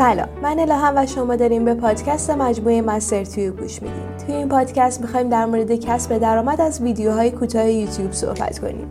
سلام. من الهام و شما داریم به پادکست مجموعه مستر توی گوش میدیم. توی این پادکست می‌خوایم در مورد کسب درآمد از ویدیوهای کوتاه یوتیوب صحبت کنیم.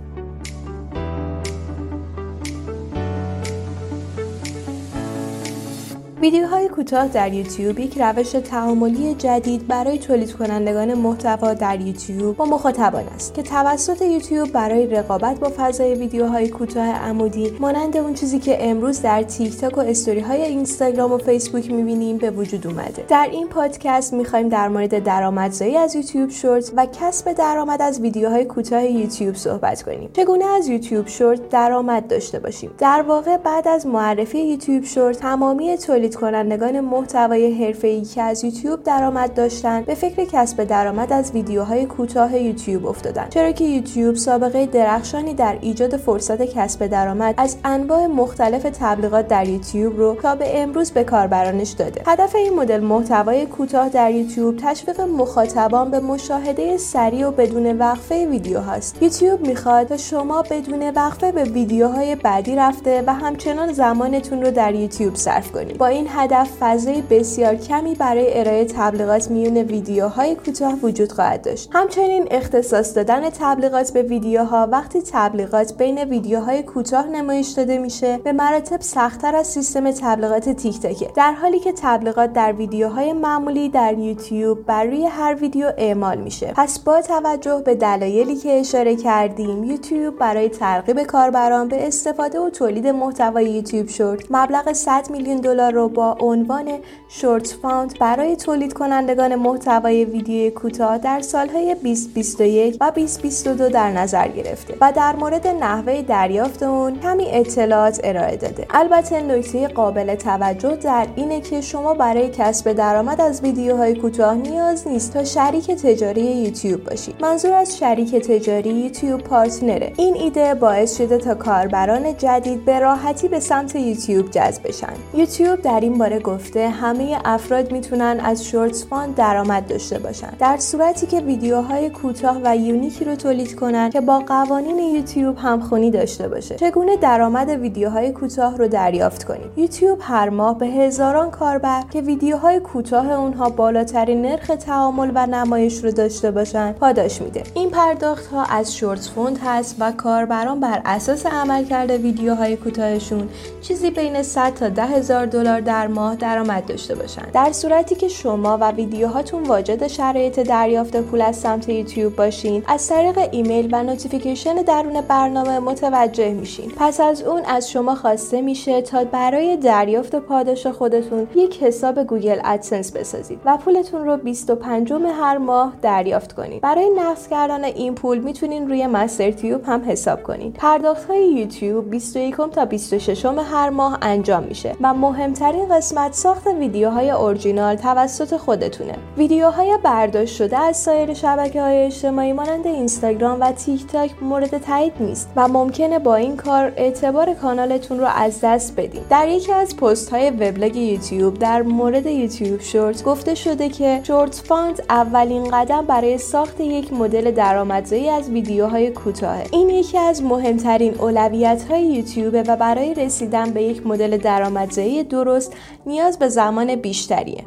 ویدیوهای کوتاه در یوتیوب یک روش تعاملی جدید برای تولید کنندگان محتوا در یوتیوب با مخاطبان است که توسط یوتیوب برای رقابت با فضای ویدیوهای کوتاه عمودی مانند اون چیزی که امروز در تیک تاک و استوری های اینستاگرام و فیسبوک می‌بینیم به وجود اومده. در این پادکست می‌خوایم در مورد درآمدزایی از یوتیوب شورت و کسب درآمد از ویدیوهای کوتاه یوتیوب صحبت کنیم. چگونه از یوتیوب شورت درآمد داشته باشیم؟ در واقع بعد از معرفی یوتیوب شورت تمامی تولید تولید کنندگان محتوای حرفه‌ای که از یوتیوب درآمد داشتند به فکر کسب درآمد از ویدیوهای کوتاه یوتیوب افتادند. چرا که یوتیوب سابقه درخشانی در ایجاد فرصت کسب درآمد از انواع مختلف تبلیغات در یوتیوب رو تا به امروز به کاربرانش داده. هدف این مدل محتوای کوتاه در یوتیوب تشویق مخاطبان به مشاهده سریع و بدون وقفه ویدیو هاست. یوتیوب می‌خواد تا شما بدون وقفه به ویدیوهای بعدی رفته و همچنان زمانتون رو در یوتیوب صرف کنید. با این هدف فضای بسیار کمی برای ارائه تبلیغات میون ویدیوهای کوتاه وجود خواهد داشت. همچنین اختصاص دادن تبلیغات به ویدیوها وقتی تبلیغات بین ویدیوهای کوتاه نمایش داده میشه به مراتب سختتر از سیستم تبلیغات تیک تاکه در حالی که تبلیغات در ویدیوهای معمولی در یوتیوب بر روی هر ویدیو اعمال میشه. پس با توجه به دلایلی که اشاره کردیم یوتیوب برای ترغیب کاربران به استفاده و تولید محتوای یوتیوب شورت مبلغ 100 میلیون دلار رو با عنوان Short Fund برای تولید کنندگان محتوای ویدیوی کوتاه در سالهای 2021 و 2022 در نظر گرفته و در مورد نحوه دریافت اون کمی اطلاعات ارائه داده. البته نکته قابل توجه در اینه که شما برای کسب درآمد از ویدیوهای کوتاه نیاز نیست تا شریک تجاری یوتیوب باشید منظور از شریک تجاری یوتیوب partner ه. این ایده باعث شده تا کاربران جدید به راحتی به سمت یوتیوب جذب بشن. یوتیوب در این باره گفته همه افراد می‌تونن از Shorts Fund درآمد داشته باشن. در صورتی که ویدیوهای کوتاه و unique ی رو تولید کنن که با قوانین یوتیوب همخونی داشته باشه. چگونه درآمد ویدیوهای کوتاه رو دریافت کنیم؟ یوتیوب هر ماه به هزاران کاربر که ویدیوهای کوتاه اونها بالاترین نرخ تعامل و نمایش رو داشته باشن پاداش میده. این پرداخت ها از Shorts Fund هست و کاربران بر اساس عملکرد ویدیوهای کوتاهشون چیزی بین 100 تا 10 هزار دلار در ماه درآمد داشته باشند. در صورتی که شما و ویدیوهاتون واجد شرایط دریافت پول از سمت یوتیوب باشین از طریق ایمیل و notification درون برنامه متوجه میشین. پس از اون از شما خواسته میشه تا برای دریافت پاداش خودتون یک حساب گوگل AdSense بسازید و پولتون رو 25 هر ماه دریافت کنید. برای نقد کردن این پول می‌تونین روی مستر تیوب هم حساب کنید پرداخت های یوتیوب 21 تا 26 هر ماه انجام میشه و مهمترین قسمت ساخت ویدیوهای اورجینال توسط خودتونه. ویدیوهای برداشت شده از سایر شبکه های اجتماعی مانند اینستاگرام و تیک تاک مورد تایید نیست و ممکنه با این کار اعتبار کانالتون رو از دست بدین. در یکی از پست های وبلاگ یوتیوب در مورد یوتیوب شورت گفته شده که Short Fund اولین قدم برای ساخت یک مدل درآمدزایی از ویدیوهای کوتاه این یکی از مهمترین اولویت های یوتیوب و برای رسیدن به یک مدل درآمدزایی درست نیاز به زمان بیشتریه.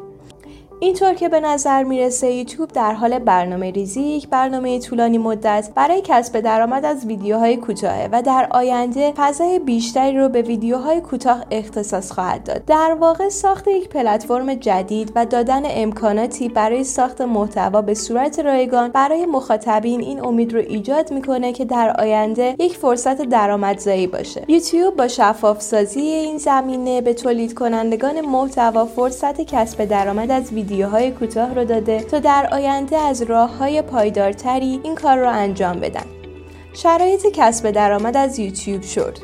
اینطور که به نظر می‌رسه یوتیوب در حال برنامه ریزی یک برنامه طولانی مدت برای کسب درآمد از ویدیوهای کوتاه و در آینده فضای بیشتری رو به ویدیوهای کوتاه اختصاص خواهد داد. در واقع ساخت یک پلتفرم جدید و دادن امکاناتی برای ساخت محتوا به صورت رایگان برای مخاطبین این امید رو ایجاد می‌کنه که در آینده یک فرصت درآمدزایی باشه. یوتیوب با شفاف سازی این زمینه به تولید کنندگان محتوا فرصت کسب درآمد از ویدیو ویدیوهای کوتاه رو داده تا در آینده از راه های پایدارتری این کار را انجام بدن. شرایط کسب درآمد از یوتیوب شورت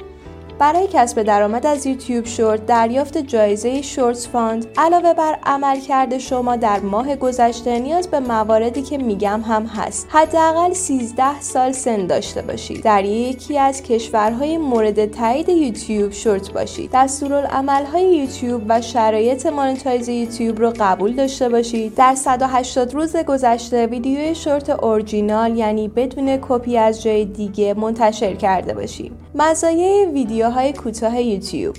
برای کسب درآمد از یوتیوب شورت دریافت جایزه Shorts Fund علاوه بر عملکرد شما در ماه گذشته نیاز به مواردی که میگم هم هست. حداقل 13 سال سن داشته باشید. در یکی از کشورهای مورد تایید یوتیوب شورت باشید. دستورالعملهای یوتیوب و شرایط monetize یوتیوب رو قبول داشته باشید. در 180 روز گذشته ویدیوی short original یعنی بدون کپی از جای دیگه منتشر کرده باشید. مزایای ویدیو های کوتاه یوتیوب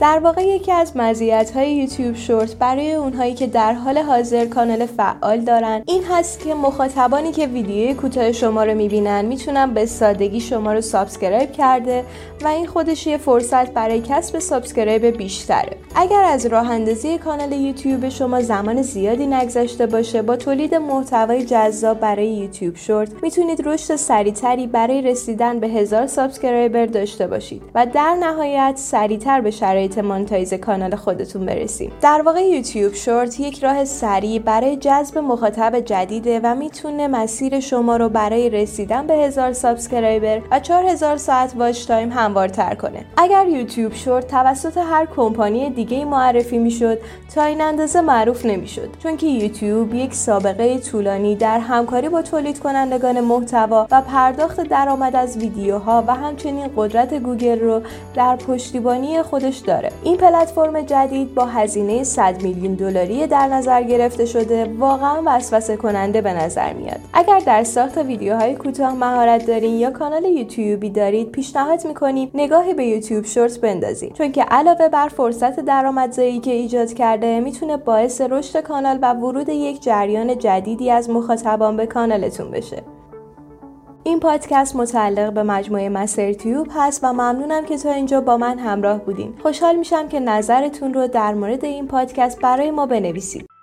در واقع یکی از مزیت‌های یوتیوب شورت برای اونهایی که در حال حاضر کانال فعال دارن این هست که مخاطبانی که ویدیوی کوتاه شما رو می‌بینن می‌تونن به سادگی شما رو subscribe کرده و این خودش یه فرصت برای کسب subscribe بیشتره. اگر از راه اندازی کانال یوتیوب شما زمان زیادی نگذشته باشه با تولید محتوای جذاب برای یوتیوب شورت می‌تونید رشد سریعتری برای رسیدن به هزار subscriber داشته باشید و در نهایت سریعتر به شرایط monetize کانال خودتون برسید در واقع یوتیوب شورت یک راه سریع برای جذب مخاطب جدیده و می‌تونه مسیر شما رو برای رسیدن به هزار subscriber و 4000 ساعت watch time هموارتر کنه. اگر یوتیوب شورت توسط هر کمپانی دیگه معرفی می‌شد تا این اندازه معروف نمی‌شد. چون که یوتیوب یک سابقه طولانی در همکاری با تولید کنندگان محتوا و پرداخت درآمد از ویدیوها و همچنین قدرت گوگل رو در پشتیبانی خودش داره. این پلتفرم جدید با هزینه 100 میلیون دلاری در نظر گرفته شده واقعا وسوسه کننده به نظر میاد. اگر در ساخت ویدیوهای کوتاه مهارت دارین یا کانال یوتیوبی دارید پیشنهاد می‌کنیم نگاهی به یوتیوب شورت بندازید چون که علاوه بر فرصت درآمدزایی که ایجاد کرده می‌تونه باعث رشد کانال و ورود یک جریان جدیدی از مخاطبان به کانالتون بشه. این پادکست متعلق به مجموعه مستر تیوب هست و ممنونم که تا اینجا با من همراه بودین. خوشحال میشم که نظرتون رو در مورد این پادکست برای ما بنویسید.